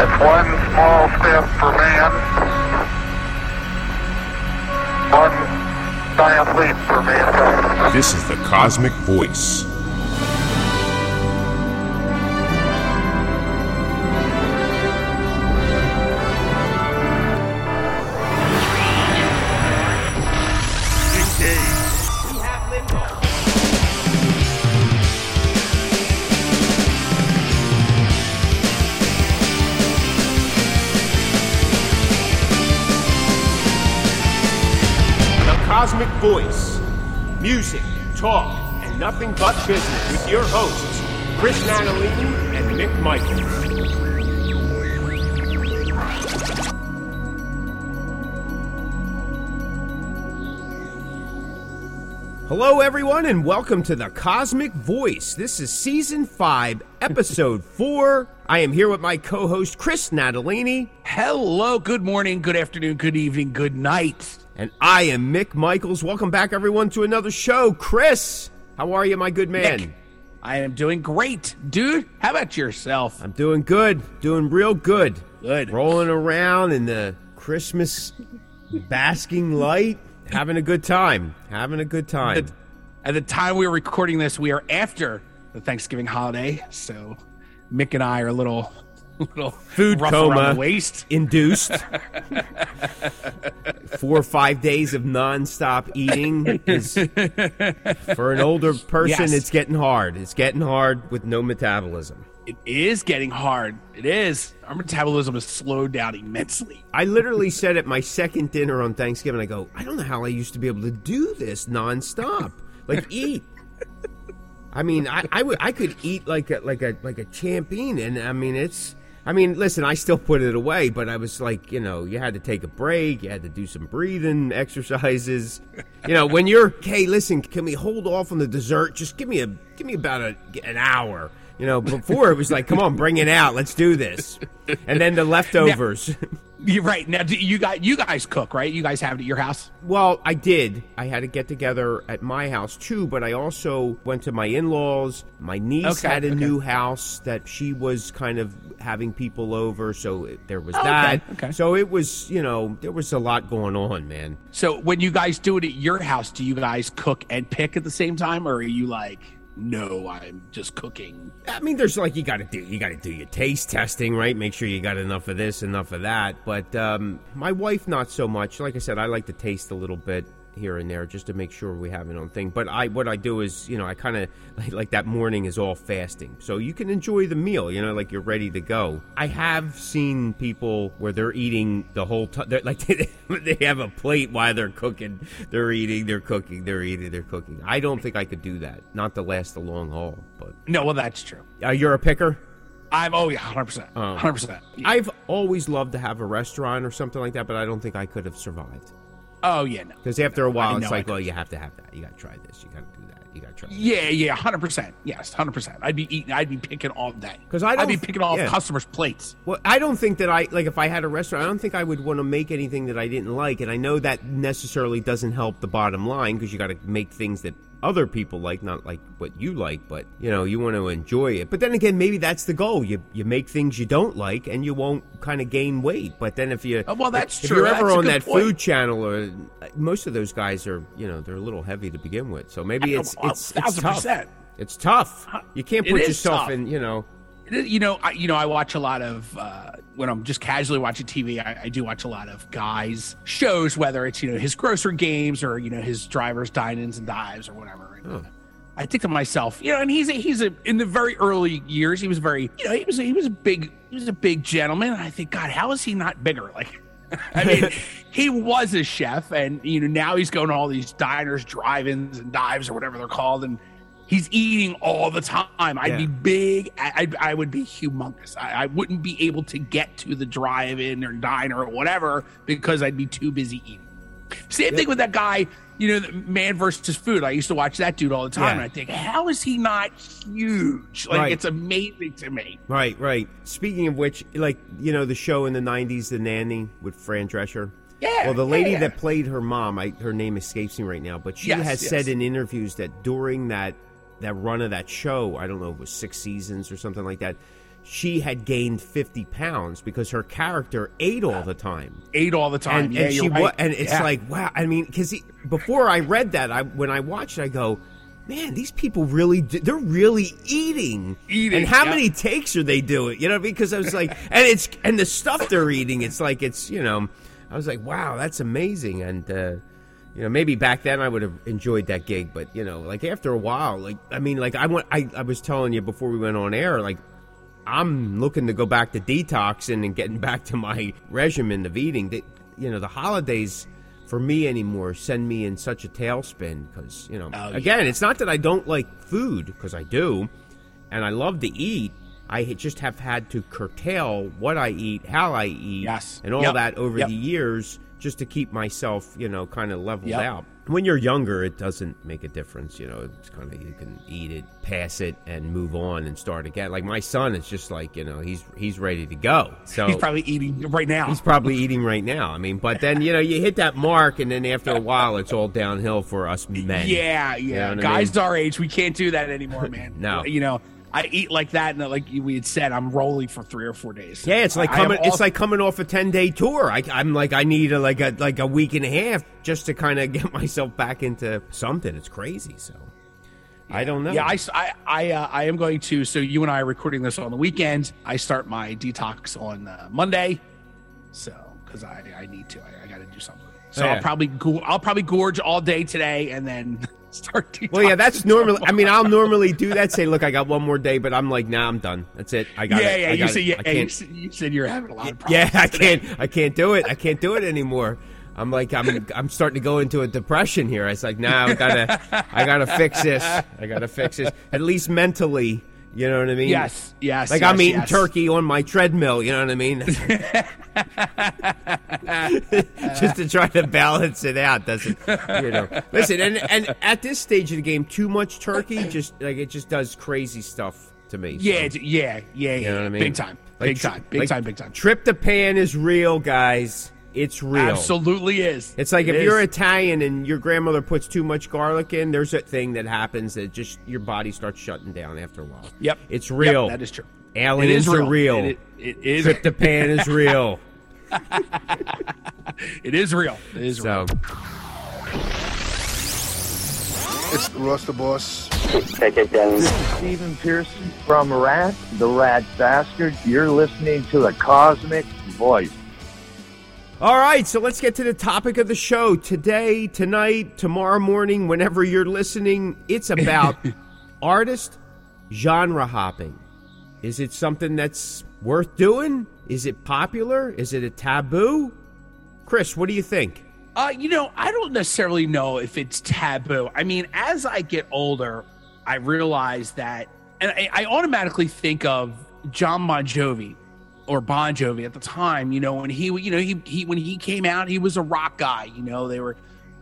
It's one small step for man, one giant leap for mankind. This is the Cosmick Voice. Nothing but business with your hosts, Chris Natalini and Mick Michaels. Hello, everyone, and welcome to the Cosmick Voice. This is season five, episode four. I am here with my co host, Chris Natalini, Hello, good morning, good afternoon, good evening, good night. and I am Mick Michaels. Welcome back, everyone, to another show. Chris, how are you, my good man? Mick. I am doing great. Dude, how about yourself? I'm doing good, doing real good. Good. Rolling around in the Christmas basking light, having a good time. Having a good time. At, at the time we are recording this, we are after the Thanksgiving holiday, so Mick and I are a little, little Food coma. waist. induced. Four or five days of nonstop eating is for an older person. Yes. It's getting hard. It's getting hard with no metabolism. It is getting hard. It is. Our metabolism has slowed down immensely. I literally said at my second dinner on Thanksgiving, I go, I don't know how I used to be able to do this nonstop, like eat. I mean, I, I would I could eat like a like a like a champion, and I mean it's. I mean, listen, I still put it away, but I was like, you know, you had to take a break, you had to do some breathing exercises. You know, when you're, hey, listen, can we hold off on the dessert? Just give me a, give me about a, an hour. You know, before it was like, come on, bring it out, let's do this, and then the leftovers. You're right. Now, do you got you guys cook, right? You guys have it at your house. Well, I did. I had to get together at my house too, but I also went to my in laws. My niece Okay, had a okay. new house that she was kind of having people over, so it, there was Oh, okay, that. okay. So it was, you know, there was a lot going on, man. So when you guys do it at your house, do you guys cook and pick at the same time, or are you like, no, I'm just cooking? I mean, there's like you got to do you got to do your taste testing, right? Make sure you got enough of this, enough of that. But um, my wife, not so much. Like I said, I like to taste a little bit here and there just to make sure we have it on thing. But I, what I do is, you know, I kind of like, like that morning is all fasting, so you can enjoy the meal. You know, like you're ready to go. I have seen people where they're eating the whole time. Like they have a plate while they're cooking. They're eating. They're cooking. They're eating. They're cooking. I don't think I could do that. Not to last the long haul, but. No, well, that's true. Uh, you're a picker. I'm oh yeah, hundred percent, hundred percent. I've always loved to have a restaurant or something like that, but I don't think I could have survived. Oh yeah, no. Because after a while, it's like, well, you have to have that. You got to try this. You got to do that. You got to try. Yeah, yeah, hundred percent. Yes, hundred percent. I'd be eating. I'd be picking all day 'Cause Because I'd be picking off yeah. customers' plates. Well, I don't think that I like if I had a restaurant. I don't think I would want to make anything that I didn't like, and I know that necessarily doesn't help the bottom line because you got to make things that other people like, not like what you like, but you know you want to enjoy it. But then again, maybe that's the goal. You you make things you don't like, and you won't kind of gain weight. But then if you Oh, well, that's if true. you're ever That's on that point. food channel, or most of those guys are you know they're a little heavy to begin with, so maybe it's a it's it's tough. It's tough. You can't put yourself tough. in. You know. You know, I, you know, I watch a lot of uh, when I'm just casually watching TV. I, I do watch a lot of Guy's shows, whether it's you know his grocery games or you know his drivers dine-ins and dives or whatever. And, I think to myself, you know, and he's a, he's a in the very early years, he was very, you know, he was a, he was a big he was a big gentleman. And I think, God, how is he not bigger? Like, I mean, he was a chef, and you know now he's going to all these diners, drive-ins, and dives or whatever they're called, and he's eating all the time. I'd Yeah. be big. I, I I would be humongous. I, I wouldn't be able to get to the drive-in or diner or whatever because I'd be too busy eating. Same thing with that guy, you know, the man versus food. I used to watch that dude all the time, Yeah. and I think, how is he not huge? Like, Right. it's amazing to me. Right, right. Speaking of which, like you know, the show in the '90s, The Nanny with Fran Drescher. Yeah, Well, the lady yeah. that played her mom, I, her name escapes me right now, but she Yes, has yes. said in interviews that during that that run of that show, I don't know, if it was six seasons or something like that. she had gained 50 pounds because her character ate all the time. Ate all the time. And, yeah, and she right. and it's Yeah. like wow. I mean, because before I read that, I when I watched, it, I go, man, these people really do, they're really eating. Eating, And how yeah. many takes are they doing? You know, because I was like, and it's and the stuff they're eating, it's like it's you know, I was like, wow, that's amazing. And uh, you know, maybe back then I would have enjoyed that gig, but you know, like after a while, like I mean, like I went, I I was telling you before we went on air, like. I'm looking to go back to detoxing and getting back to my regimen of eating. That you know, the holidays for me anymore send me in such a tailspin because you know, Oh, again, it's not that I don't like food because I do, and I love to eat. I just have had to curtail what I eat, how I eat, Yes. and all Yep. that over Yep. the years, just to keep myself, you know, kind of leveled Yep. out. When you're younger, it doesn't make a difference. You know, it's kind of you can eat it, pass it, and move on and start again. Like my son is just like you know he's he's ready to go. So He's probably eating right now. He's probably eating right now. I mean, but then you know you hit that mark, and then after a while, it's all downhill for us men. Yeah, yeah. what I Guys mean? our age, we can't do that anymore, man. No. you know, I eat like that, and like we had said, I'm rolling for three or four days. Yeah, it's like I- I have coming. all- it's like coming off a ten day tour. I, I'm like, I need a, like a like a week and a half just to kind of get myself back into something. It's crazy. So I don't know. Yeah, I, s- I, I, uh, I am going to. So you and I are recording this on the weekend. I start my detox on uh, Monday, so because I, I need to. I, I got to do something. So Yeah. I'll probably go, I'll probably gorge all day today, and then start. Detoxing Well, yeah, that's normally. I mean, I'll normally do that. Say, look, I got one more day, but I'm like, nah, I'm done. That's it. I got yeah, it. yeah. I You said yeah. you said, you said you're having a lot of problems. Yeah, I today. can't. I can't do it. I can't do it anymore. I'm like I'm I'm starting to go into a depression here. It's like now I gotta I gotta fix this. I gotta fix this at least mentally. You know what I mean? Yes, yes. Like yes, I'm eating yes. turkey on my treadmill. You know what I mean? Just to try to balance it out. Doesn't you know? Listen, and and at this stage of the game, too much turkey just like it just does crazy stuff to me. so. Yeah, it's- yeah, yeah, yeah. You know what I mean? Big time, Like, big time, big like, time, big time. Tryptophan is real, guys. It's real. Absolutely is. It's like It if is. you're Italian and your grandmother puts too much garlic in, there's a thing that happens that just your body starts shutting down after a while. Yep, It's Yep, real. that is true. Aliens it is are real. real. It, it, it is. Tryptophan is real. It is real. It is So real. It's the Rust the Boss. Stephen Pearcy from Ratt, the Rat Bastard. You're listening to the Cosmick Voice. All right, so let's get to the topic of the show. Today, tonight, tomorrow morning, whenever you're listening, it's about artist genre hopping. Is it something that's worth doing? Is it popular? Is it a taboo? Chris, what do you think? Uh, you know, I don't necessarily know if it's taboo. I mean, as I get older, I realize that, and I, I automatically think of John Bon Jovi or Bon Jovi at the time. You know, when he, you know, he, he when he came out, he was a rock guy. You know, they were,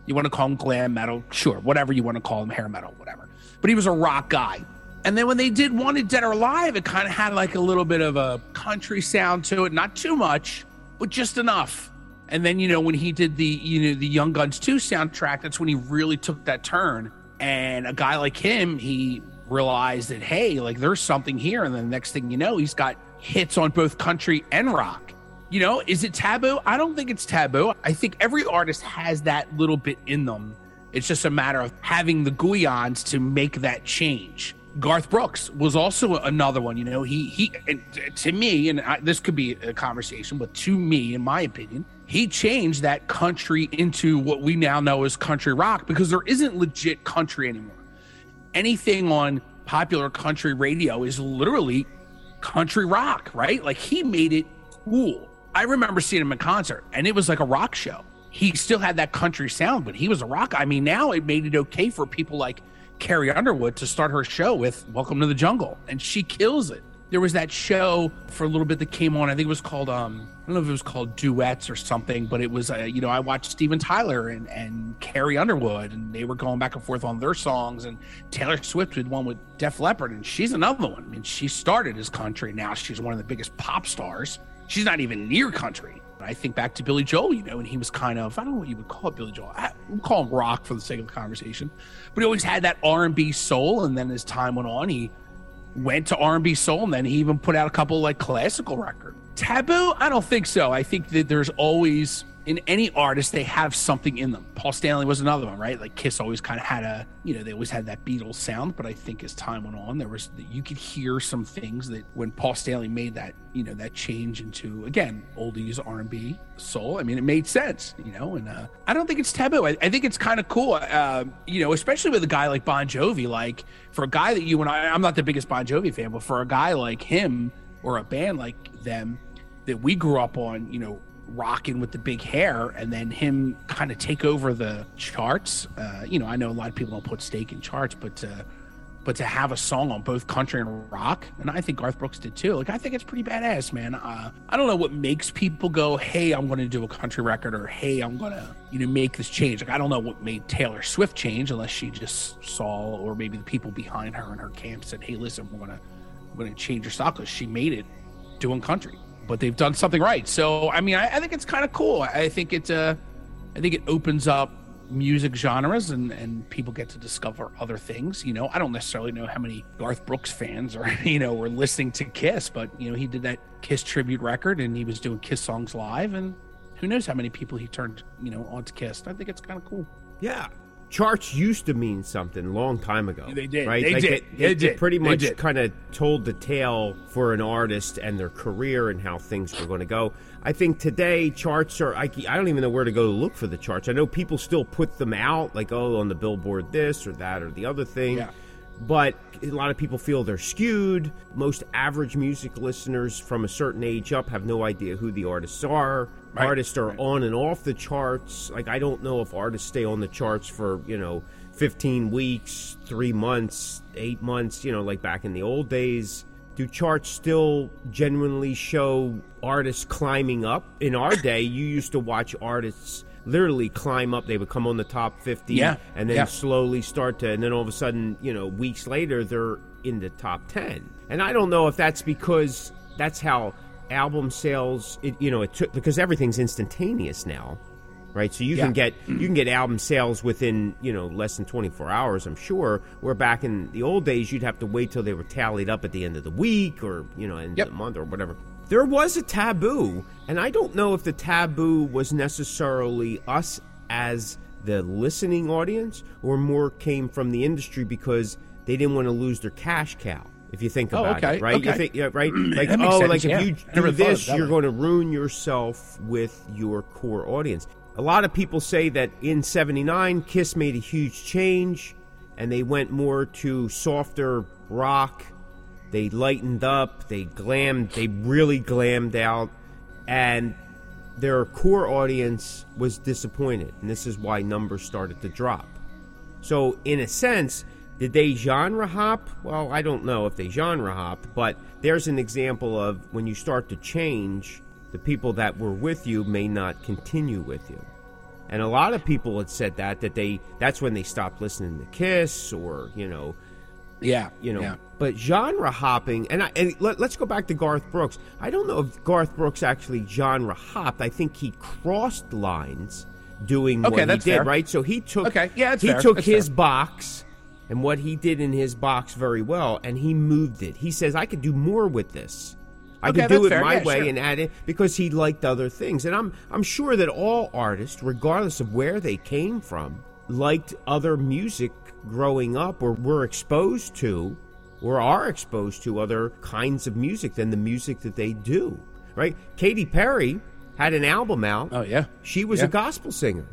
you want to call him glam metal, sure, whatever you want to call him, hair metal, whatever. But he was a rock guy. And then when they did Wanted Dead or Alive, it kind of had like a little bit of a country sound to it, not too much, but just enough. And then you know when he did the you know the Young Guns 2 soundtrack, that's when he really took that turn. And a guy like him, he realized that hey, like there's something here. And then the next thing you know, he's got hits on both country and rock. You know, is it taboo? I don't think it's taboo. I think every artist has that little bit in them. It's just a matter of having the guions to make that change. Garth Brooks was also another one. You know, he he and to me, and I, this could be a conversation, but to me, in my opinion, he changed that country into what we now know as country rock because there isn't legit country anymore. Anything on popular country radio is literally country rock, right? Like he made it cool. I remember seeing him in concert, and it was like a rock show. He still had that country sound, but he was a rock. I mean, now it made it okay for people like Carrie Underwood to start her show with "Welcome to the Jungle," and she kills it. There was that show for a little bit that came on. I think it was called um, I don't know if it was called Duets or something, but it was uh, you know I watched Steven Tyler and and Carrie Underwood, and they were going back and forth on their songs. And Taylor Swift did one with Def Leppard, and she's another one. I mean, she started as country. Now she's one of the biggest pop stars. She's not even near country. I think back to Billy Joel, you know, and he was kind of I don't know what you would call it Billy Joel. I we'll call him rock for the sake of the conversation, but he always had that R and B soul. And then as time went on, he went to R&B soul, and then he even put out a couple like classical records. Taboo? I don't think so. I think that there's always in any artist they have something in them. Paul Stanley was another one, right? Like Kiss always kind of had a, you know, they always had that Beatles sound, but I think as time went on, there was you could hear some things that when Paul Stanley made that, you know, that change into again oldies R&B soul. I mean, it made sense, you know, and uh, I don't think it's taboo. I, I think it's kind of cool, uh, you know, especially with a guy like Bon Jovi. Like for a guy that you and I, I'm not the biggest Bon Jovi fan, but for a guy like him or a band like them that we grew up on, you know, rocking with the big hair and then him kind of take over the charts. Uh, you know, I know a lot of people don't put stake in charts, but uh, but to have a song on both country and rock, and I think Garth Brooks did too. Like I think it's pretty badass, man. Uh, I don't know what makes people go, "Hey, I'm going to do a country record," or "Hey, I'm going to you know make this change." Like I don't know what made Taylor Swift change, unless she just saw, or maybe the people behind her in her camp said, "Hey, listen, we're gonna we're gonna change your style," because she made it doing country but they've done something right. So I mean, I, I think it's kind of cool. I think it, uh, I think it opens up music genres and and people get to discover other things. You know, I don't necessarily know how many Garth Brooks fans are you know were listening to Kiss, but you know he did that Kiss tribute record and he was doing Kiss songs live, and who knows how many people he turned you know onto Kiss. I think it's kind of cool. Yeah. Charts used to mean something a long time ago. They did. Right? They Like, did. It, They it- it did. pretty much kind of told the tale for an artist and their career and how things were going to go. I think today charts are. I, I don't even know where to go to look for the charts. I know people still put them out, like oh, on the Billboard this or that or the other thing. Yeah. But a lot of people feel they're skewed. Most average music listeners from a certain age up have no idea who the artists are. Right, Artists are right. on and off the charts. Like I don't know if artists stay on the charts for, you know, 15 weeks, 3 months, 8 months, you know, like back in the old days. Do charts still genuinely show artists climbing up? In our day, you used to watch artists literally climb up. They would come on the top 50 Yeah, and then yeah. slowly start to and then all of a sudden, you know, weeks later they're in the top 10. And I don't know if that's because that's how album sales it you know, it took because everything's instantaneous now right? So you Yeah. can get you can get album sales within you know less than 24 hours, I'm sure. Where back in the old days, you'd have to wait till they were tallied up at the end of the week or you know end Yep. of the month or whatever. There was a taboo, and I don't know if the taboo was necessarily us as the listening audience, or more came from the industry because they didn't want to lose their cash cow. If you think Oh, about okay, it, right? You think, yeah, right? Like, oh, sense, like yeah. if you do thought of it this, you're way. going to ruin yourself with your core audience. A lot of people say that in 79, Kiss made a huge change and they went more to softer rock. They lightened up, they glammed, they really glammed out, and their core audience was disappointed. And this is why numbers started to drop. So, in a sense, did they genre hop? Well, I don't know if they genre hop, but there's an example of when you start to change, the people that were with you may not continue with you. And a lot of people had said that that they that's when they stopped listening to Kiss or, you know, Yeah, you know. yeah. But genre hopping, and, I, and let, us go back to Garth Brooks. I don't know if Garth Brooks actually genre hopped. I think he crossed lines doing Okay, what he did, fair. right? So he took Okay, yeah, he fair, took that's his fair. box and what he did in his box very well, and he moved it. He says, "I could do more with this." I Okay, could do it fair. my Yeah, way sure. and add it because he liked other things. And I'm I'm sure that all artists, regardless of where they came from, liked other music growing up or were exposed to or are exposed to other kinds of music than the music that they do. Right? Katy Perry had an album out. Oh yeah, She was Yeah. a gospel singer,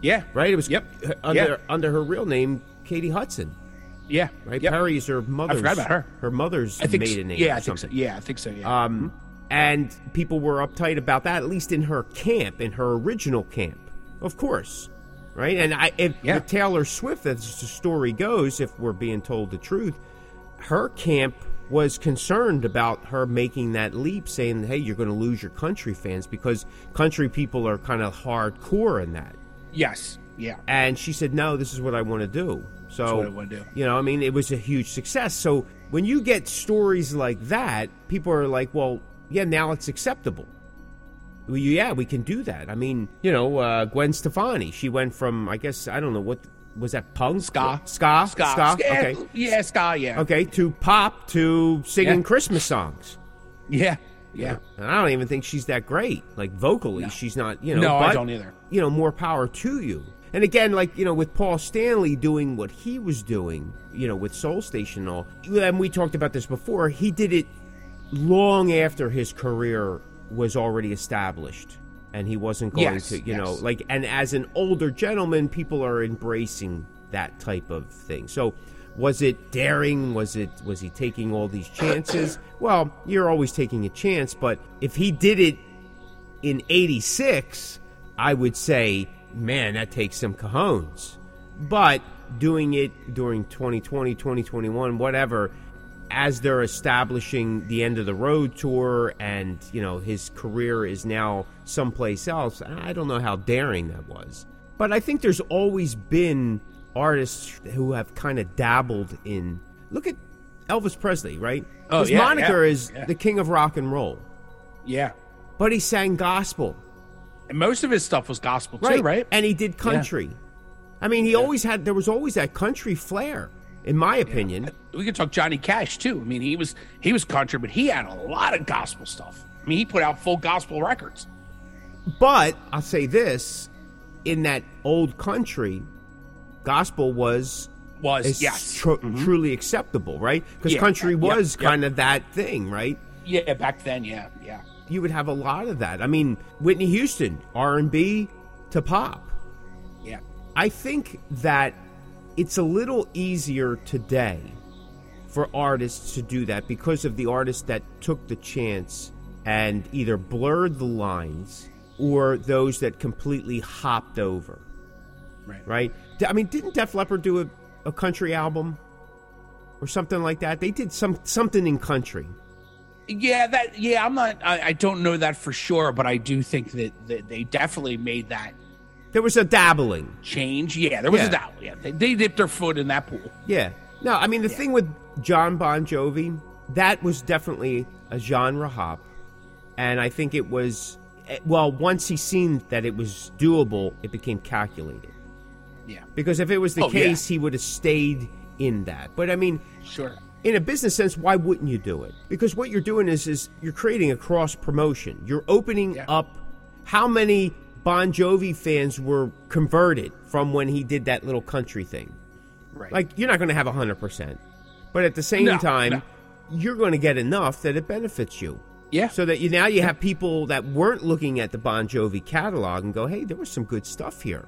yeah, right? It was Yep. under Yeah. under her real name, Katy Hudson. yeah, Right? Yep. Perry is her mother's forgot about her. her mother's I think maiden so. name. Yeah, I think so. Yeah, I think so. Yeah. Um, and people were uptight about that, at least in her camp, in her original camp, of course, right? And I, if Yeah. with Taylor Swift, as the story goes, if we're being told the truth, her camp was concerned about her making that leap, saying, "Hey, you're going to lose your country fans because country people are kind of hardcore in that." yes. Yeah. And she said, "No, this is what I want to do." So, That's what I wanna do. you know, I mean, it was a huge success. So when you get stories like that, people are like, "Well, yeah, now it's acceptable." Well, yeah, we can do that. I mean, you know, uh, Gwen Stefani, she went from, I guess, I don't know what was that punk? ska, ska, ska, ska. Yeah, Okay, yeah, ska, yeah, okay. To pop to singing Yeah. Christmas songs. yeah, yeah. And I don't even think she's that great. Like vocally, she's not. You know. No, I don't either. You know, more power to you. And again, like you know, with Paul Stanley doing what he was doing, you know, with Soul Station and all, and we talked about this before. He did it long after his career was already established, and he wasn't going Yes, to, you know, like. And as an older gentleman, people are embracing that type of thing. So. Was it daring? Was it was he taking all these chances? Well, you're always taking a chance, but if he did it in 86, I would say, man, that takes some cajones. But doing it during 2020, 2021, whatever, as they're establishing the end of the road tour and, you know, his career is now someplace else, I don't know how daring that was. But I think there's always been artists who have kind of dabbled in. Look at Elvis Presley, right? Oh, His yeah, moniker yeah, is yeah. the king of rock and roll, yeah. but he sang gospel. And most of his stuff was gospel too, right? right? And he did country. I mean, he always had. There was always that country flair, in my opinion. we could talk Johnny Cash too. I mean, he was he was country, but he had a lot of gospel stuff. I mean, he put out full gospel records. But I'll say this: in that old country, gospel was Was yes, tru- mm-hmm. truly acceptable, right? Because Yeah, country yeah, was yeah. kind of that thing, right? yeah, back then, yeah, yeah, You would have a lot of that. I mean, Whitney Houston, R and B to pop. yeah, I think that it's a little easier today for artists to do that because of the artists that took the chance and either blurred the lines or those that completely hopped over. right. Right? I mean, didn't Def Leppard do a, a country album or something like that? They did some something in country. Yeah, that yeah, I'm not. I, I don't know that for sure, but I do think that, that they definitely made that There was a dabbling. change. Yeah, there was Yeah. a doubt. Yeah, they, they dipped their foot in that pool. Yeah. No, I mean the thing with John Bon Jovi, that was definitely a genre hop, and I think it was eh, well once he seen that it was doable, it became calculated. Yeah, Because if it was the Oh, yeah. case, he would have stayed in that. But I mean, sure. In a business sense, why wouldn't you do it? Because what you're doing is is you're creating a cross promotion. You're opening Yeah. up how many Bon Jovi fans were converted from when he did that little country thing. Right. Like you're not going to have 100%. But at the same No, time, no. you're going to get enough that it benefits you. yeah, So that you now you have people that weren't looking at the Bon Jovi catalog and go, "Hey, there was some good stuff here."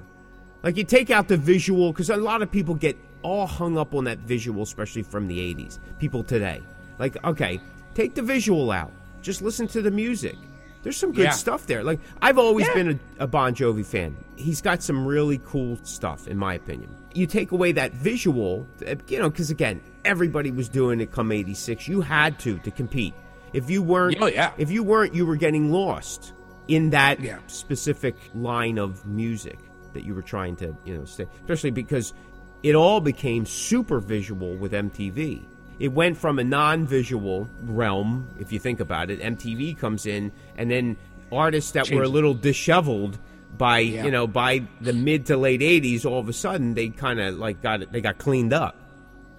Like you take out the visual because a lot of people get all hung up on that visual, especially from the '80s. People today, like, okay, take the visual out, just listen to the music. There's some good Yeah. stuff there. Like I've always Yeah. been a, a Bon Jovi fan. He's got some really cool stuff, in my opinion. You take away that visual, uh, you know, because again, everybody was doing it come '86. You had to to compete. If you weren't, Oh, yeah. if you weren't, you were getting lost in that Yeah. specific line of music that you were trying to, you know, stay. Especially because it all became super visual with MTV. It went from a non-visual realm, if you think about it. MTV comes in, and then artists that were a little disheveled by, Yeah. you know, by the mid to late '80s, all of a sudden they kind of like got it. They got cleaned up.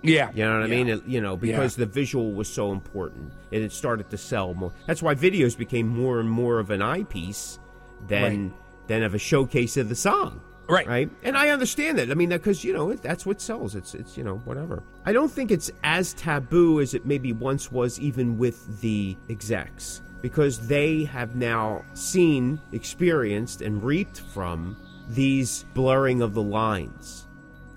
yeah. You know what I yeah. mean? It- you know, because the visual was so important and it started to sell more. That's why videos became more and more of an eyepiece than than of a showcase of the song. Right. Right. And I understand that. I mean, because you know that's what sells. It's it's you know whatever. I don't think it's as taboo as it maybe once was, even with the execs, because they have now seen, experienced, and reaped from these blurring of the lines.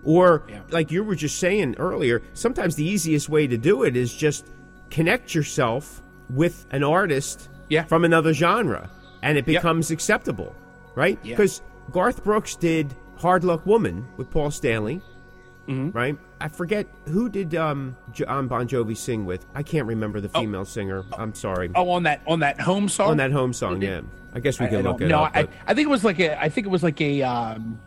Or, Yeah. like you were just saying earlier, sometimes the easiest way to do it is just connect yourself with an artist Yeah. from another genre and it Yep. becomes acceptable, right? Yeah. Garth Brooks did Hard Luck Woman with Paul Stanley, Mm-hmm. right? I forget who did um, John Bon Jovi sing with. I can't remember the female singer. I'm sorry. Oh, on that on that home song. On that home song, yeah. I guess we can I look it know. up. No, I, I think it was like a. I think it was like a. Um,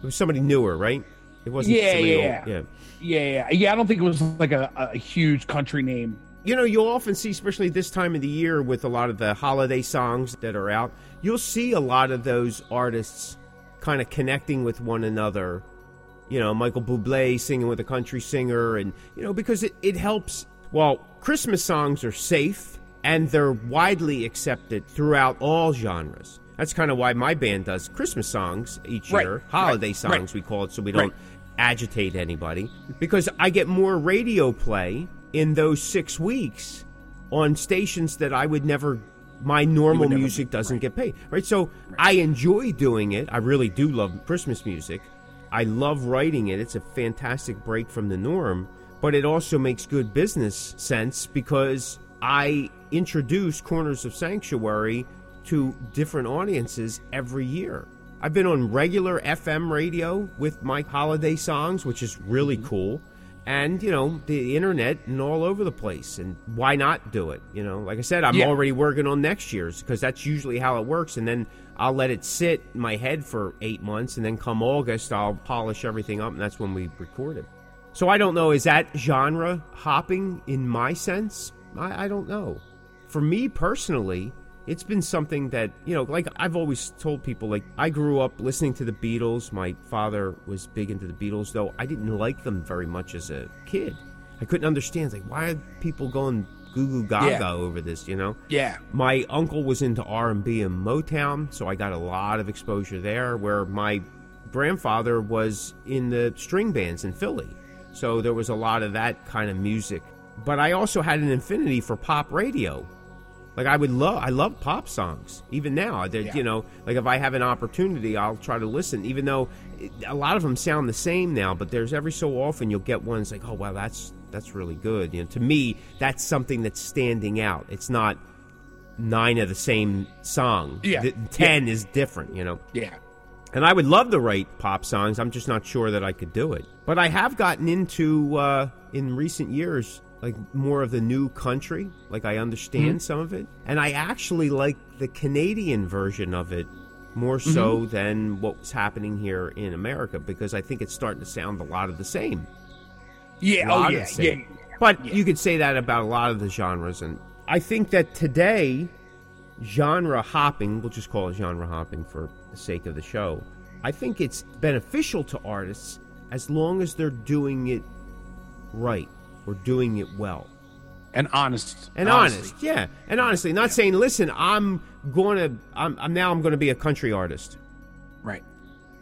it was somebody newer, right? It wasn't Yeah, yeah, old. yeah. yeah, yeah, yeah. I don't think it was like a, a huge country name. you know, you'll often see, especially this time of the year with a lot of the holiday songs that are out, you'll see a lot of those artists kind of connecting with one another you know, Michael Bublé singing with a country singer, and you know, because it, it helps. Well, Christmas songs are safe and they're widely accepted throughout all genres. That's kind of why my band does Christmas songs each Right, year, holiday right, songs right. we call it, so we don't agitate anybody. Because I get more radio play in those six weeks on stations that I would never. My normal music doesn't get paid, right? So I enjoy doing it. I really do love Christmas music. I love writing it. It's a fantastic break from the norm, but it also makes good business sense because I introduce Corners of Sanctuary to different audiences every year. I've been on regular FM radio with my holiday songs, which is really cool. And, you know, the internet and all over the place. And why not do it? You know, like I said, I'm Yeah. already working on next year's because that's usually how it works. And then I'll let it sit in my head for eight months. And then come August, I'll polish everything up. And that's when we record it. So I don't know. Is that genre hopping in my sense? I, I don't know. For me personally, it's been something that, you know, like I've always told people, like, I grew up listening to the Beatles. My father was big into the Beatles, though I didn't like them very much as a kid. I couldn't understand, like, why are people going goo goo gaga Yeah. over this, you know? Yeah. My uncle was into R&B and Motown, so I got a lot of exposure there where my grandfather was in the string bands in Philly. So there was a lot of that kind of music. But I also had an affinity for pop radio. Like I would love I love pop songs even now. They're, Yeah. You know, like if I have an opportunity, I'll try to listen even though a lot of them sound the same now, but there's every so often you'll get ones like, "Oh, wow, that's that's really good." You know, to me, that's something that's standing out. It's not nine of the same song. Yeah. The- 10 is different, you know. Yeah. And I would love to write pop songs. I'm just not sure that I could do it. But I have gotten into uh, in recent years like more of the new country. Like I understand mm-hmm. some of it, and I actually like the Canadian version of it more mm-hmm. so than what's happening here in America because I think it's starting to sound a lot of the same. Yeah. Oh yeah. same. Yeah. But Yeah. you could say that about a lot of the genres, and I think that today, genre hopping, we'll just call it genre hopping for the sake of the show. I think it's beneficial to artists as long as they're doing it right or doing it well. And honest. And honestly. honest, yeah. And honestly, not saying, listen, I'm going to, I'm, I'm now I'm going to be a country artist. Right.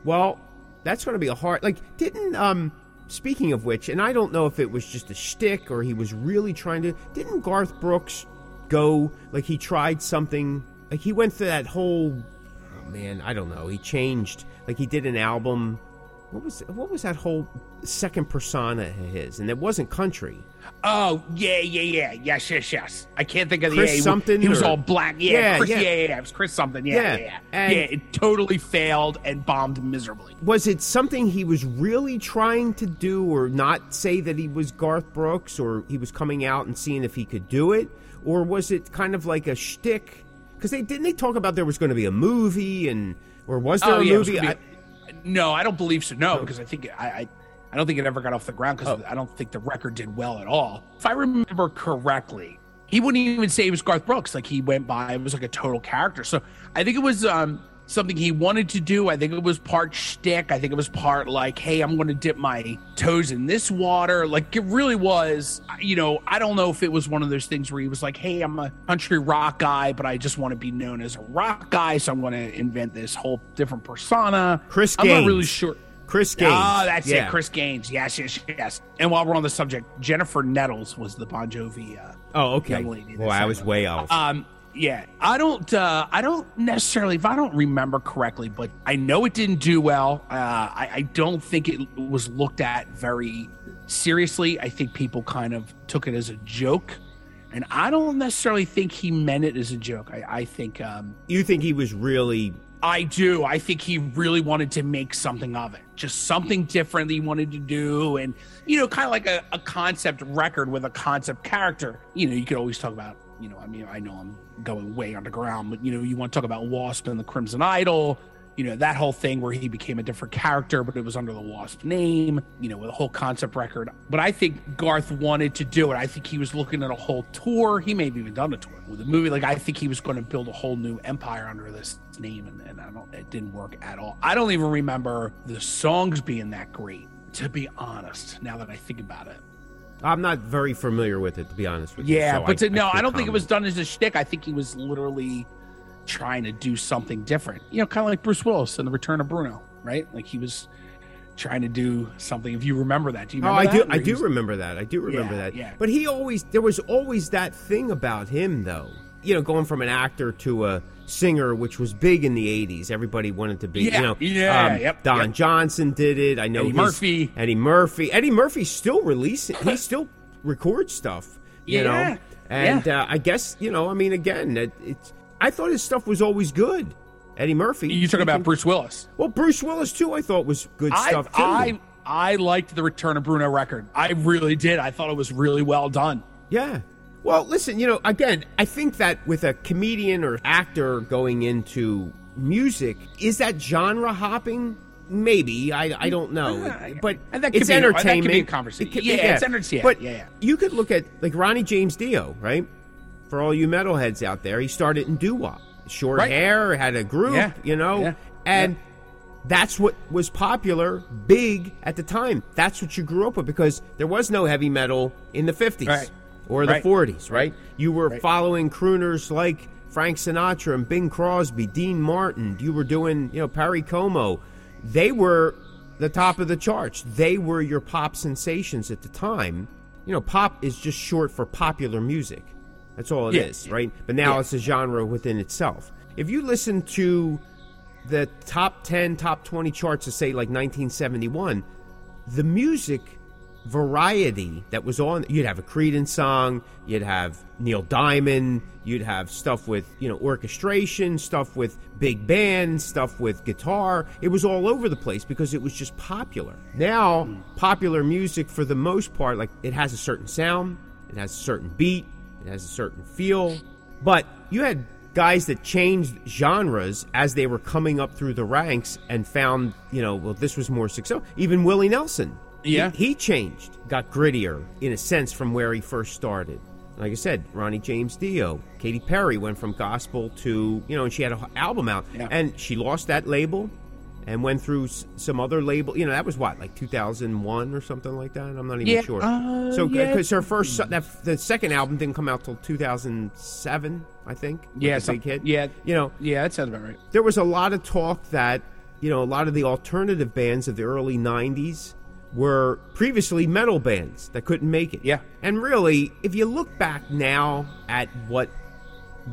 Well, that's going to be a hard. Like, didn't um. Speaking of which, and I don't know if it was just a shtick or he was really trying to. Didn't Garth Brooks go like he tried something? Like he went through that whole. Oh man, I don't know. He changed. Like he did an album. What was what was that whole second persona of his? And it wasn't country. Oh yeah, yeah, yeah, yes, yes, yes. I can't think of the Chris yeah, he- something He was or- all black. Yeah, Yeah, Chris, yeah. yeah. yeah, yeah. It was Chris something. Yeah, Yeah, yeah, yeah. yeah, it totally failed and bombed miserably. Was it something he was really trying to do, or not say that he was Garth Brooks, or he was coming out and seeing if he could do it, or was it kind of like a shtick? Because they didn't they talk about there was going to be a movie, and or was there oh a yeah, movie? I- be- no, I don't believe so. No, because I think I, I, I don't think it ever got off the ground because Oh. I don't think the record did well at all. If I remember correctly, he wouldn't even say it was Garth Brooks. Like he went by, it was like a total character. So I think it was um, something he wanted to do. I think it was part shtick. I think it was part like, hey, I'm going to dip my toes in this water. Like it really was. You know, I don't know if it was one of those things where he was like, hey, I'm a country rock guy, but I just want to be known as a rock guy, so I'm going to invent this whole different persona. Chris Gaines. I'm not really sure. Chris Gaines. Ah, that's yeah. it. Chris Gaines. Yes, yes, yes. And while we're on the subject, Jennifer Nettles was the Bon Jovi uh, Oh, okay. Well, I was way off. Um, yeah, I don't. Uh, I don't necessarily. If I don't remember correctly, but I know it didn't do well. Uh, I, I don't think it was looked at very seriously. I think people kind of took it as a joke, and I don't necessarily think he meant it as a joke. I, I think. Um, you think he was really? I do. I think he really wanted to make something of it, just something different that he wanted to do, and you know, kind of like a, a concept record with a concept character. You know, you could always talk about. You know, I mean, I know I'm going way underground, but you know, you want to talk about Wasp and the Crimson Idol. You know, that whole thing where he became a different character, but it was under the Wasp name. You know, with a whole concept record. But I think Garth wanted to do it. I think he was looking at a whole tour. He may have even done a tour with a movie. Like I think he was going to build a whole new empire under this name, and, and I don't. It didn't work at all. I don't even remember the songs being that great. to be honest. Now that I think about it, I'm not very familiar with it, to be honest with you. yeah, so but I- to, no, I, can't don't think it was done as a shtick. I think he was literally trying to do something different. You know, kind of like Bruce Willis in The Return of Bruno, right? Like he was trying to do something. If you remember that, do you Oh, remember I do. that? I do remember that. I do remember Yeah, that. yeah. But he always there was always that thing about him, though. You know, going from an actor to a singer, which was big in the '80s. Everybody wanted to be. Yeah, you know, yeah, um, yep, Don yep. Johnson did it. I know Eddie his- Murphy. Eddie Murphy. Eddie Murphy's still releasing. he still records stuff. You Yeah, know, and uh, I guess you know. I mean, again, it, it's. I thought his stuff was always good. Eddie Murphy. You talk about Bruce Willis. Well, Bruce Willis too. I thought was good I, stuff too. I I liked the Return of Bruno record. I really did. I thought it was really well done. Yeah. Well, listen, you know, again, I think that with a comedian or actor going into music, is that genre hopping? Maybe I, I don't know, Uh, but and that could it's be- that could be a entertainment. conversation. It could Yeah, it's entertainment. But Yeah, yeah. you could look at like Ronnie James Dio, right? For all you metalheads out there, he started in doo wop, short Right. hair, had a group, Yeah, you know, yeah, and that's what was popular, big at the time. That's what you grew up with because there was no heavy metal in the 50s Right. Or the Right. 40s, right? You were Right. following crooners like Frank Sinatra and Bing Crosby, Dean Martin. You were doing, you know, Perry Como. They were the top of the charts. They were your pop sensations at the time. You know, pop is just short for popular music. That's all it is, Yeah. right? But now Yeah. it's a genre within itself. If you listen to the top 10, top 20 charts of, say, like 1971, the music variety that was on, you'd have a Creedence song, you'd have Neil Diamond, you'd have stuff with, you know, orchestration, stuff with big band, stuff with guitar. It was all over the place because it was just popular. Now, popular music, for the most part, like it has a certain sound, it has a certain beat, it has a certain feel, but you had guys that changed genres as they were coming up through the ranks and found, you know, well, this was more successful. Even Willie Nelson. He- Yeah. He, changed, got grittier in a sense from where he first started. Like I said, Ronnie James Dio, Katy Perry went from gospel to, you know, and she had an album out. Yeah. And she lost that label and went through s- some other label. You know, that was what, like 2001 or something like that? I'm not even Yeah, sure. uh, so, yeah. because her first, that, the second album didn't come out till 2007, I think. Yeah, some- big hit. yeah. You know, Yeah, that sounds about right. there was a lot of talk that you know a lot of the alternative bands of the early 90s were previously metal bands that couldn't make it Yeah. and really if you look back now at what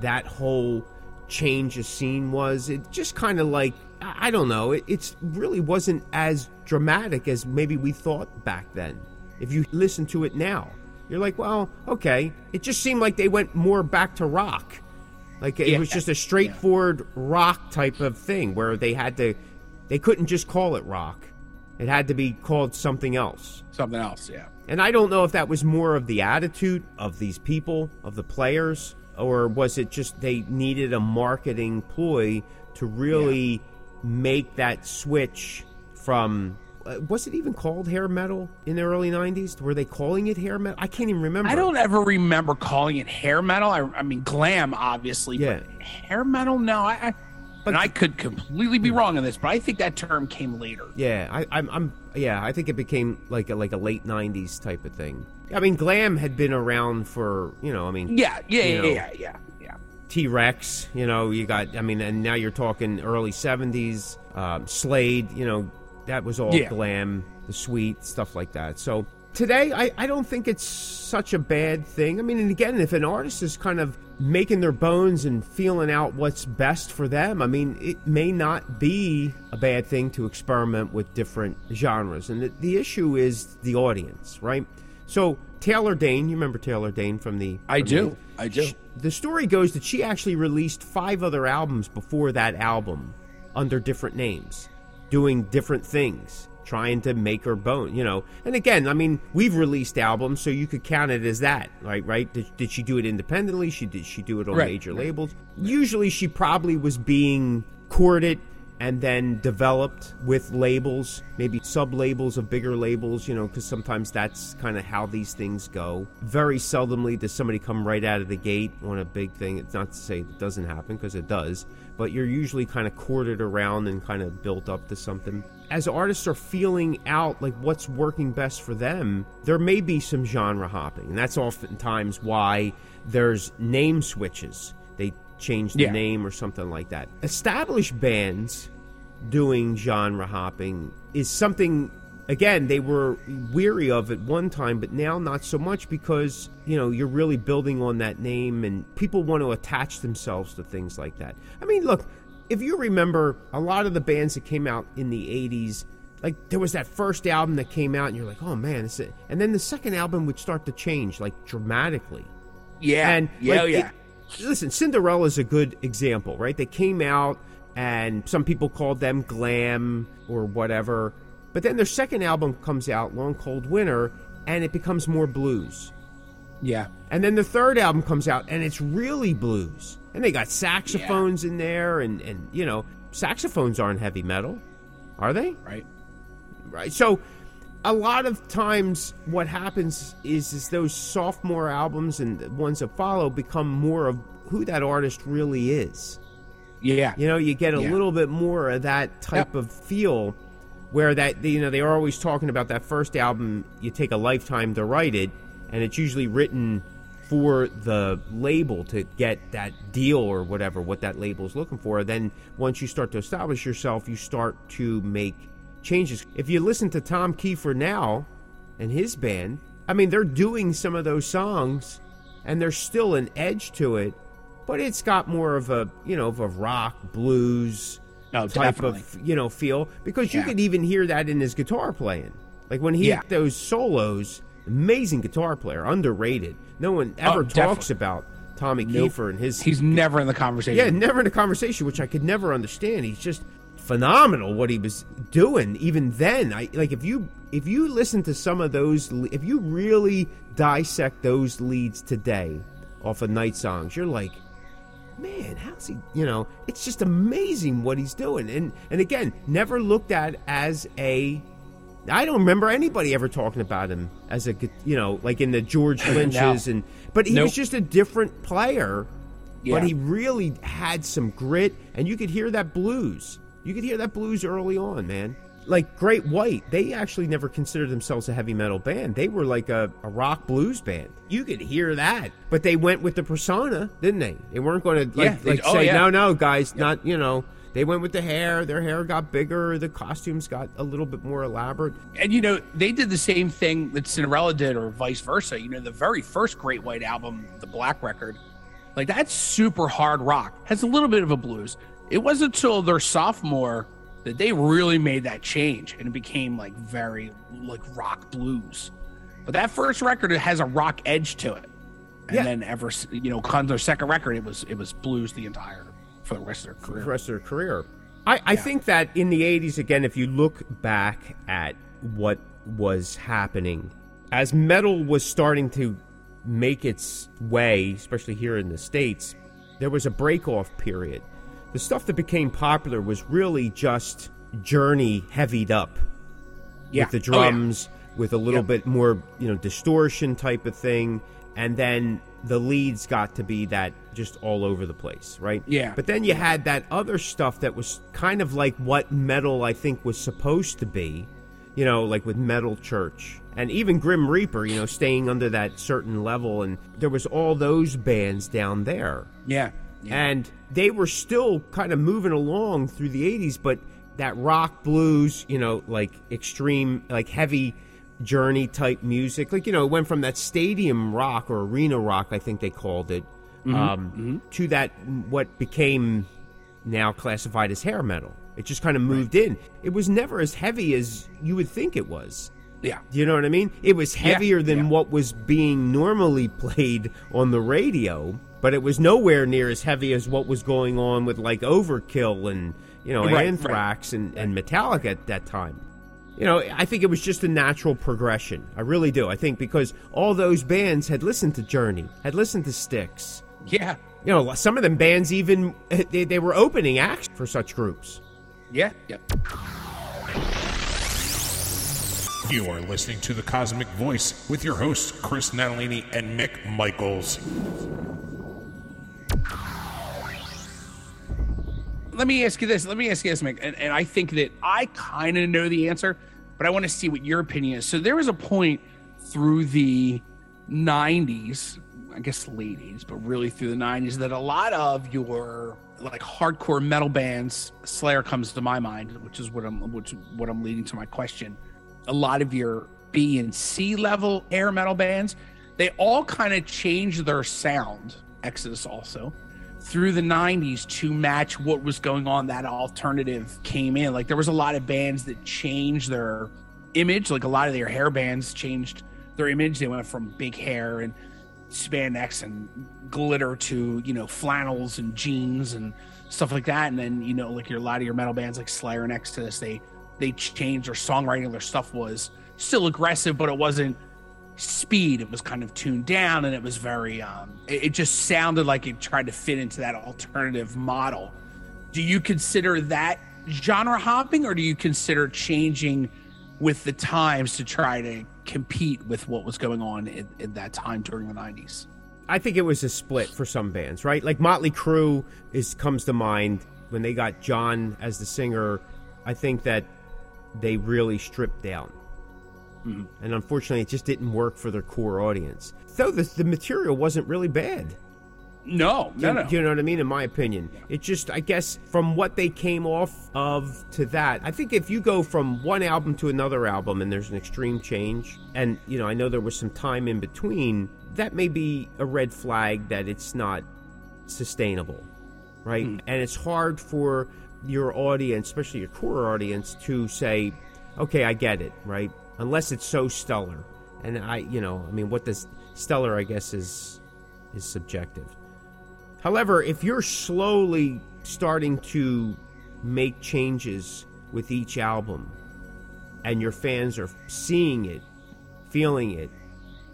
that whole change of scene was it just kind of like i don't know it it's really wasn't as dramatic as maybe we thought back then if you listen to it now you're like well okay it just seemed like they went more back to rock like it Yeah. was just a straightforward rock type of thing where they had to they couldn't just call it rock. It had to be called something else. Something else, yeah. And I don't know if that was more of the attitude of these people, of the players, or was it just they needed a marketing ploy to really make that switch from uh, was it even called hair metal in the early 90s? Were they calling it hair metal? I can't even remember. I don't ever remember calling it hair metal. I, I mean, glam, obviously, Yeah. but hair metal, no. I, I and I could completely be wrong on this, but I think that term came later. Yeah, I, I'm, I'm. Yeah, I think it became like a like a late '90s type of thing. I mean, glam had been around for you know. I mean, Yeah, yeah, yeah, know. yeah, yeah, yeah. T Rex. You know, you got. I mean, and now you're talking early '70s. Um, Slade. You know, that was all Yeah. glam, the sweet stuff like that. So today, I, I don't think it's such a bad thing. I mean, and again, if an artist is kind of making their bones and feeling out what's best for them, I mean, it may not be a bad thing to experiment with different genres. And the, the issue is the audience, right? So Taylor Dayne, you remember Taylor Dayne from the I from do. the- I do. Sh- The story goes that she actually released five other albums before that album under different names, doing different things, trying to make her bone, you know. And again, I mean, we've released albums, so you could count it as that, right? Right? Did, did she do it independently? She did she do it on Right, major right. labels? Usually, she probably was being courted and then developed with labels, maybe sub labels of bigger labels, you know, because sometimes that's kind of how these things go. Very seldomly does somebody come right out of the gate on a big thing. It's not to say it doesn't happen because it does, but you're usually kind of courted around and kind of built up to something. As artists are feeling out like what's working best for them, there may be some genre hopping, and that's oftentimes why there's name switches. They change the Yeah. name or something like that. Established bands doing genre hopping is something again they were weary of at one time but now not so much because you know you're really building on that name and people want to attach themselves to things like that i mean look if you remember a lot of the bands that came out in the 80s like there was that first album that came out and you're like oh man this is and then the second album would start to change like dramatically Yeah. and yeah, like, yeah. it- listen, Cinderella's a good example, right? They came out and some people called them glam or whatever. But then their second album comes out, Long Cold Winter, and it becomes more blues. yeah. And then the third album comes out and it's really blues. And they got saxophones in there and and you know, saxophones aren't heavy metal, are they? Right. right? So a lot of times what happens is is those sophomore albums and the ones that follow become more of who that artist really is. Yeah. You know, you get a Yeah. little bit more of that type Yep. of feel where that you know they are always talking about that first album you take a lifetime to write it and it's usually written for the label to get that deal or whatever what that label is looking for then once you start to establish yourself you start to make changes if you listen to Tom Kiefer now and his band I mean they're doing some of those songs and there's still an edge to it but it's got more of a you know of a rock blues No, type definitely. of you know feel because you Yeah. could even hear that in his guitar playing like when he Yeah. hit those solos amazing guitar player underrated no one oh, ever Oh, talks definitely. about tommy Nope. Kiefer and his He's never in the conversation. yeah never in a conversation which i could never understand he's just phenomenal what he was doing even then i like if you if you listen to some of those if you really dissect those leads today off of night songs you're like man how's he you know it's just amazing what he's doing and and again never looked at as a I don't remember anybody ever talking about him as a you know like in the George Lynch's and but he was just a different player Yeah. but he really had some grit and you could hear that blues. You could hear that blues early on man. Like Great White they actually never considered themselves a heavy metal band. They were like a, a rock blues band. You could hear that. But they went with the persona didn't they? They weren't going to like, Yeah, like oh, say yeah. no no guys not you know they went with the hair their hair got bigger the costumes got a little bit more elaborate And you know, they did the same thing that Cinderella did, or vice versa. You know, the very first Great White album, the Black Record, like that's super hard rock, has a little bit of a blues. It wasn't until their sophomore that they really made that change and it became like very like rock blues. But that first record, it has a rock edge to it. And Yeah. then ever, you know, on their second record, it was it was blues the entire for the rest of their for the career. rest of their career. I, I think that in the 80s, again, if you look back at what was happening, as metal was starting to make its way, especially here in the States, there was a break off period. The stuff that became popular was really just journey heavied up Yeah. with the Oh, yeah. drums, with a little Yep. bit more, you know, distortion type of thing, and then the leads got to be that just all over the place, right? Yeah. But then you had that other stuff that was kind of like what metal I think was supposed to be, you know, like with Metal Church and even Grim Reaper, you know, staying under that certain level, and there was all those bands down there. Yeah. yeah. And they were still kind of moving along through the 80s, but that rock blues, you know, like extreme, like heavy journey type music, like, you know, it went from that stadium rock or arena rock, I think they called it, um, to that, what became now classified as hair metal. It just kind of moved in. It was never as heavy as you would think it was. yeah. Do you know what I mean? It was Yeah, heavier than yeah. what was being normally played on the radio, but it was nowhere near as heavy as what was going on with like Overkill and you know Right, right. Anthrax and, and Metallica at that time. You know, I think it was just a natural progression. I really do. I think because all those bands had listened to Journey, had listened to Styx. Yeah. You know, some of them bands even eh, they, they were opening acts for such groups. Yeah, yeah. You are listening to The Cosmick Voice with your hosts, Chris Natalini and Mick Michaels. Let me ask you this. Let me ask you this, Mick. And, and I think that I kind of know the answer, but I want to see what your opinion is. So there was a point through the 90s, I guess late 80s, but really through the 90s, that a lot of your like hardcore metal bands, Slayer comes to my mind, which is what I'm which what I'm leading to my question. A lot of your B and C level hair metal bands, they all kind of changed their sound. Exodus also through the 90s to match what was going on that alternative came in. Like there was a lot of bands that changed their image. Like a lot of their hair bands changed their image. They went from big hair and spandex and glitter to you know flannels and jeans and stuff like that. And then you know like your a lot of your metal bands like slayer and exodus they they changed. Their songwriting their stuff was still aggressive but it wasn't speed it was kind of tuned down and it was very um it, it just sounded like it tried to fit into that alternative model do you consider that genre hopping or do you consider changing with the times to try to compete with what was going on in, in that time during the 90s I think it was a split for some bands, right? Like Motley Crue is comes to mind when they got John as the singer. I think that they really stripped down, Mm-hmm. and unfortunately, it just didn't work for their core audience. Though the, the material wasn't really bad. no no You- no You know what I mean? In my opinion, it just, I guess, from what they came off of to that, I think if you go from one album to another album and there's an extreme change, and, you know, I know there was some time in between, that may be a red flag that it's not sustainable, right? Hmm. And it's hard for your audience, especially your core audience, to say, okay, I get it, right? Unless it's so stellar. And I, you know, I mean, what does stellar, I guess, is is subjective. However, if you're slowly starting to make changes with each album and your fans are seeing it, feeling it,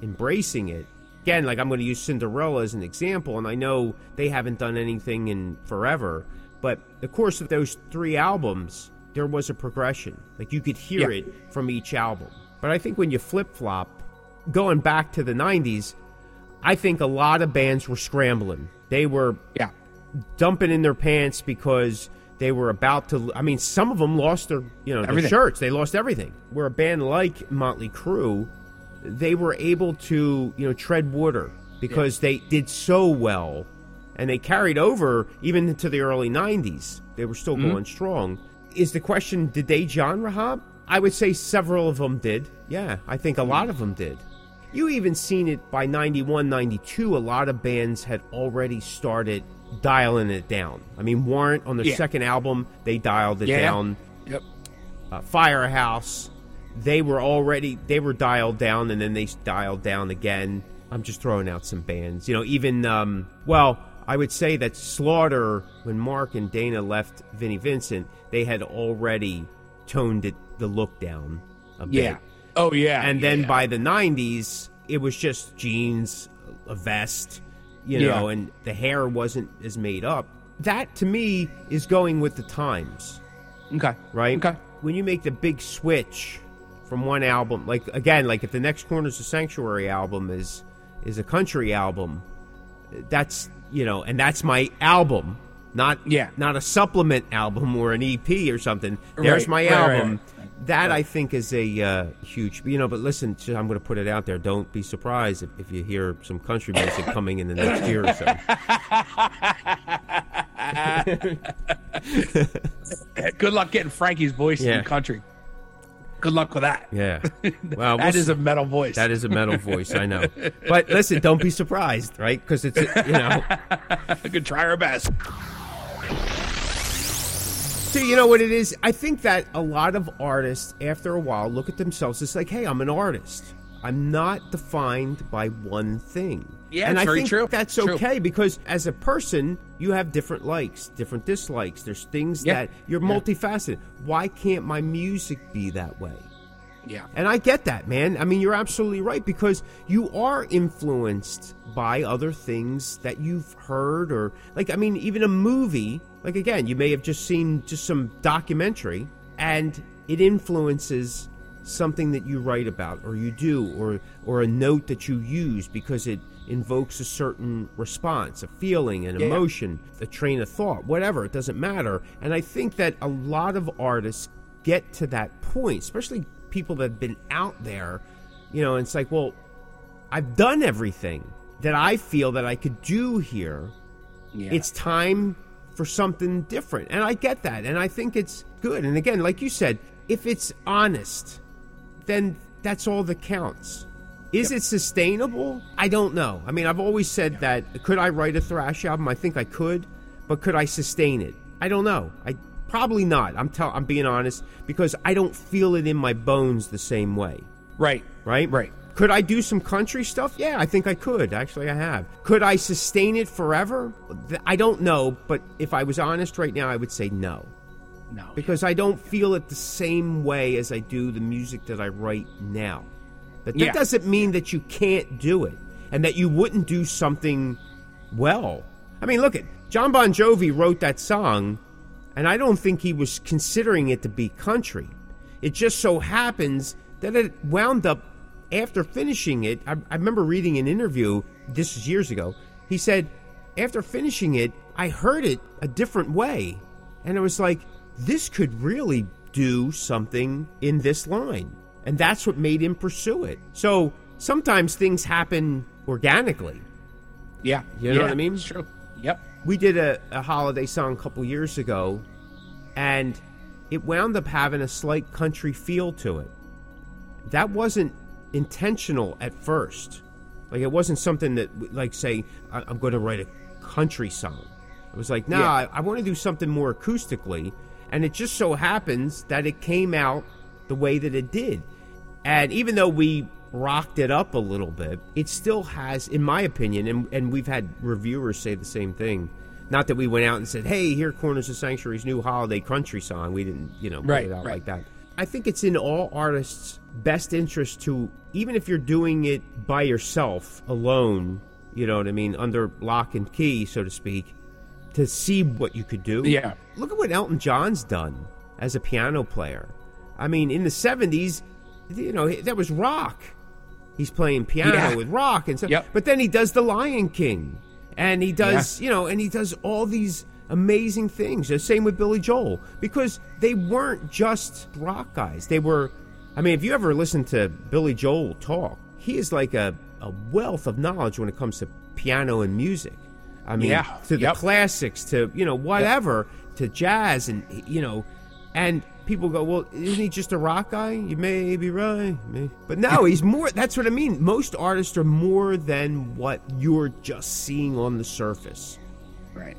embracing it, again, like I'm going to use Cinderella as an example, and I know they haven't done anything in forever, but the course of those three albums, there was a progression. Like you could hear Yeah. it from each album. But I think when you flip flop, going back to the 90s, I think a lot of bands were scrambling. They were yeah dumping in their pants because they were about to. I mean, some of them lost their, you know, their shirts. They lost everything. Where a band like Motley Crue, they were able to, you know, tread water because they did so well, and they carried over even into the early '90s. They were still Mm-hmm. going strong. Is the question? Did they genre hop? I would say several of them did. Yeah, I think a lot of them did. You even seen it by 91, 92. A lot of bands had already started dialing it down. I mean, Warrant on their Yeah. second album, they dialed it Yeah. down. yep Uh, Firehouse, they were already they were dialed down, and then they dialed down again. I'm just throwing out some bands. You know, even um, well, I would say that Slaughter, when Mark and Dana left Vinnie Vincent, they had already toned it the look down a bit. yeah oh yeah and then yeah. by the 90s it was just jeans a vest you Yeah. know and the hair wasn't as made up that to me is going with the times okay right okay when you make the big switch from one album like again like if the next corners of sanctuary album is is a country album that's you know and that's my album not Yeah. not a supplement album or an ep or something. There's Right, my right, album right. that i think is a uh, huge you know but listen to- i'm going to put it out there. Don't be surprised if, if you hear some country music coming in the next year or so. Good luck getting frankie's voice in Yeah. the country good luck with that yeah well that we'll is a metal voice That is a metal voice, I know. But listen, don't be surprised, right? Because it's you know. I could try our best So you know what it is? I think that a lot of artists, after a while, look at themselves. It's like, hey, I'm an artist. I'm not defined by one thing. Yeah, and I think true. that's True. okay because as a person, you have different likes, different dislikes. There's things Yeah. that you're Yeah. multifaceted. Why can't my music be that way? yeah And I get that, man. I mean, you're absolutely right because you are influenced by other things that you've heard or like I mean, even a movie, like again, you may have just seen just some documentary and it influences something that you write about or you do or or a note that you use because it invokes a certain response, a feeling, an Yeah. emotion, a train of thought, whatever, it doesn't matter. And I think that a lot of artists get to that point, especially people that have been out there, you know, and it's like, well, I've done everything that I feel that I could do here. Yeah. It's time for something different. And I get that. And I think it's good. And again, like you said, if it's honest, then that's all that counts. Is it sustainable? I don't know. I mean, I've always said that could I write a thrash album? I think I could, but could I sustain it? I don't know. I probably not. I'm tell I'm being honest because I don't feel it in my bones the same way right. right? Right. Could I do some country stuff? Yeah, I think I could. Actually, I have. Could I sustain it forever? I don't know, but if I was honest right now, I would say no. No. Because I don't feel it the same way as I do the music that I write now. But that Yeah. doesn't mean that you can't do it and that you wouldn't do something well. I mean, look at John Bon Jovi wrote that song, and I don't think he was considering it to be country. It just so happens that it wound up after finishing it. I, I remember reading an interview, this is years ago. He said, after finishing it, I heard it a different way. And it was like, this could really do something in this line. And that's what made him pursue it. So sometimes things happen organically. Yeah. You know Yeah, what I mean? It's true. Yep. We did a, a holiday song a couple years ago, and it wound up having a slight country feel to it. That wasn't intentional at first. Like, it wasn't something that, like, say, I- I'm going to write a country song. It was like, no, Yeah. I, I want to do something more acoustically. And it just so happens that it came out the way that it did. And even though we rocked it up a little bit, it still has, in my opinion, and, and we've had reviewers say the same thing. Not that we went out and said, hey, here Corners of Sanctuary's new holiday country song. We didn't, you know, put Right, it out right. like that. I think it's in all artists' best interest to, even if you're doing it by yourself, alone, you know what I mean, under lock and key, so to speak, to see what you could do. Yeah. Look at what Elton John's done as a piano player. I mean, in the 70s, you know, that was rock. He's playing piano Yeah. with rock and stuff. Yep. But then he does The Lion King. And he does, you know, and he does all these amazing things. The same with Billy Joel. Because they weren't just rock guys. They were, I mean, if you ever listen to Billy Joel talk, he is like a, a wealth of knowledge when it comes to piano and music. I mean, Yeah. to the Yep. classics, to, you know, whatever, to jazz and, you know, and people go, well, isn't he just a rock guy? You may be right. May. But no, he's more. That's what I mean. Most artists are more than what you're just seeing on the surface, Right.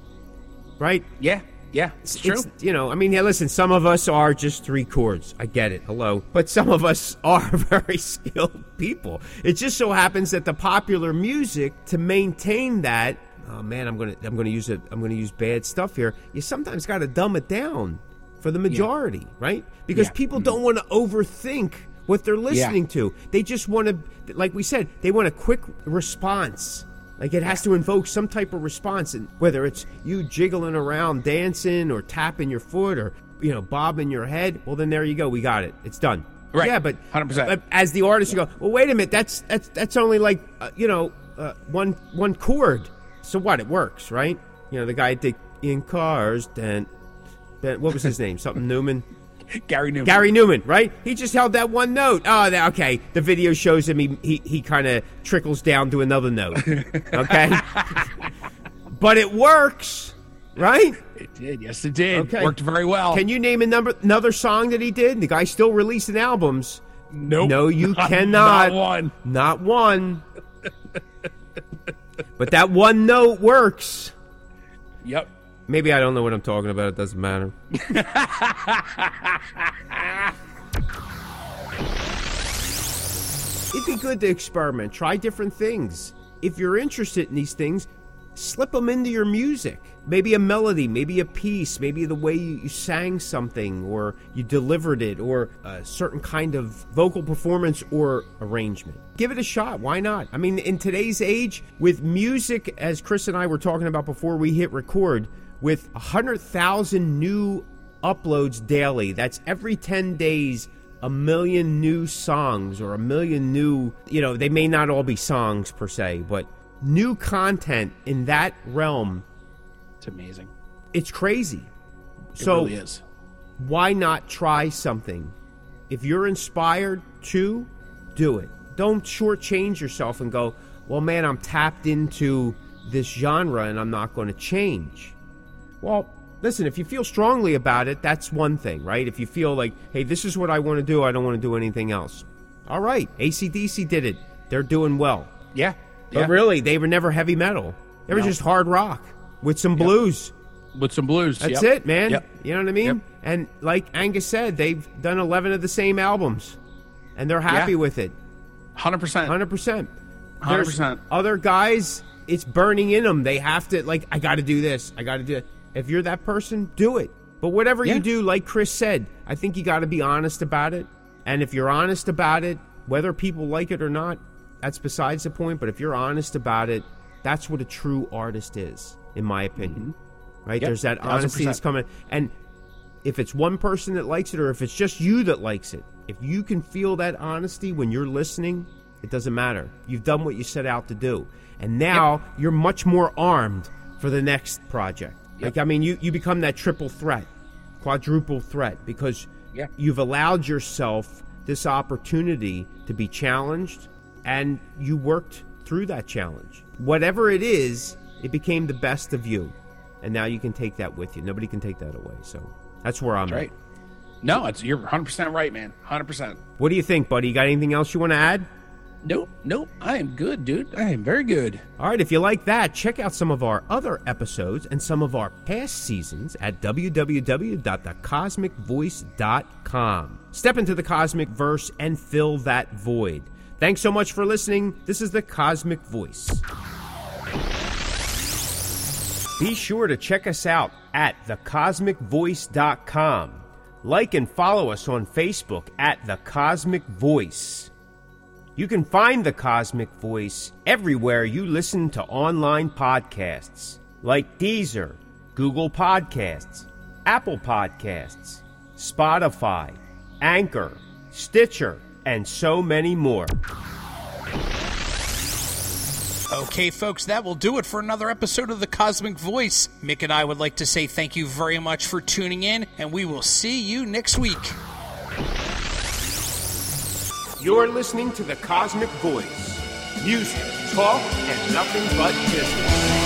right? Yeah. Yeah. It's true. you know, I mean, yeah, listen, some of us are just three chords. I get it. Hello. But some of us are very skilled people. It just so happens that the popular music to maintain that, oh man, I'm going to I'm going to use it I'm going to use bad stuff here. You sometimes got to dumb it down for the majority, right? Because Yeah. people don't want to overthink what they're listening to. They just want to like we said, they want a quick response. Like it has to invoke some type of response, and whether it's you jiggling around, dancing, or tapping your foot, or you know bobbing your head. Well, then there you go. We got it. It's done. Right. Yeah, but 100%. As the artist, you go. Well, wait a minute. That's that's that's only like uh, you know uh, one one chord. So what? It works, right? You know the guy did in cars. Then, then what was his name? Something Newman. Gary Numan. Gary Numan, right? He just held that one note. Oh, okay. The video shows him he he, he kind of trickles down to another note. Okay, but it works, right? It did. Yes, it did. Okay. Worked very well. Can you name a number another song that he did? The guy's still releasing albums. Nope. No, you Not- cannot. Not one. Not one. but that one note works. Yep. Maybe I don't know what I'm talking about. It doesn't matter. It'd be good to experiment, try different things. If you're interested in these things, slip them into your music. Maybe a melody, maybe a piece, maybe the way you, sang something or you delivered it or a certain kind of vocal performance or arrangement. Give it a shot. Why not? I mean, in today's age, with music, as Chris and I were talking about before we hit record, with 100,000 new uploads daily. That's every 10 days, a million new songs or a million new, you know, they may not all be songs per se, but new content in that realm. It's amazing. It's crazy. It so really is. why not try something? If you're inspired to, do it. Don't shortchange yourself and go, well, man, I'm tapped into this genre and I'm not going to change. Well, listen, if you feel strongly about it, that's one thing, right? If you feel like, hey, this is what I want to do, I don't want to do anything else. All right, ACDC did it. They're doing well. Yeah. But yeah. really, they were never heavy metal. They were No. just hard rock with some blues. With some blues. That's Yep. it, man. Yep. You know what I mean? Yep. And like Angus said, they've done 11 of the same albums, and they're happy Yeah. with it. 100%. 100%. 100%. Other guys, it's burning in them. They have to, like, I got to do this. I got to do it. If you're that person, do it. But whatever Yeah. you do, like Chris said, I think you got to be honest about it. And if you're honest about it, whether people like it or not, that's besides the point. But if you're honest about it, that's what a true artist is, in my opinion. Right? Mm-hmm. Yep. There's that 1000%. honesty that's coming. And if it's one person that likes it or if it's just you that likes it, if you can feel that honesty when you're listening, it doesn't matter. You've done what you set out to do. And now you're much more armed for the next project. Like, I mean, you, you become that triple threat, quadruple threat, because Yeah. you've allowed yourself this opportunity to be challenged and you worked through that challenge. Whatever it is, it became the best of you. And now you can take that with you. Nobody can take that away. So that's where I'm That's right. at. No, it's you're 100% right, man. 100%. What do you think, buddy? You got anything else you want to add? Nope. Nope. I am good, dude. I am very good. All right, if you like that, check out some of our other episodes and some of our past seasons at www.thecosmickvoice.com. Step into the Cosmickverse and fill that void. Thanks so much for listening. This is the Cosmick Voice. Be sure to check us out at thecosmickvoice.com. Like and follow us on Facebook at The Cosmick Voice. You can find The Cosmick Voice everywhere you listen to online podcasts, like Deezer, Google Podcasts, Apple Podcasts, Spotify, Anchor, Stitcher, and so many more. Okay, folks, that will do it for another episode of The Cosmick Voice. Mick and I would like to say thank you very much for tuning in, and we will see you next week. You're listening to the Cosmick Voice. Music, talk, and nothing but business.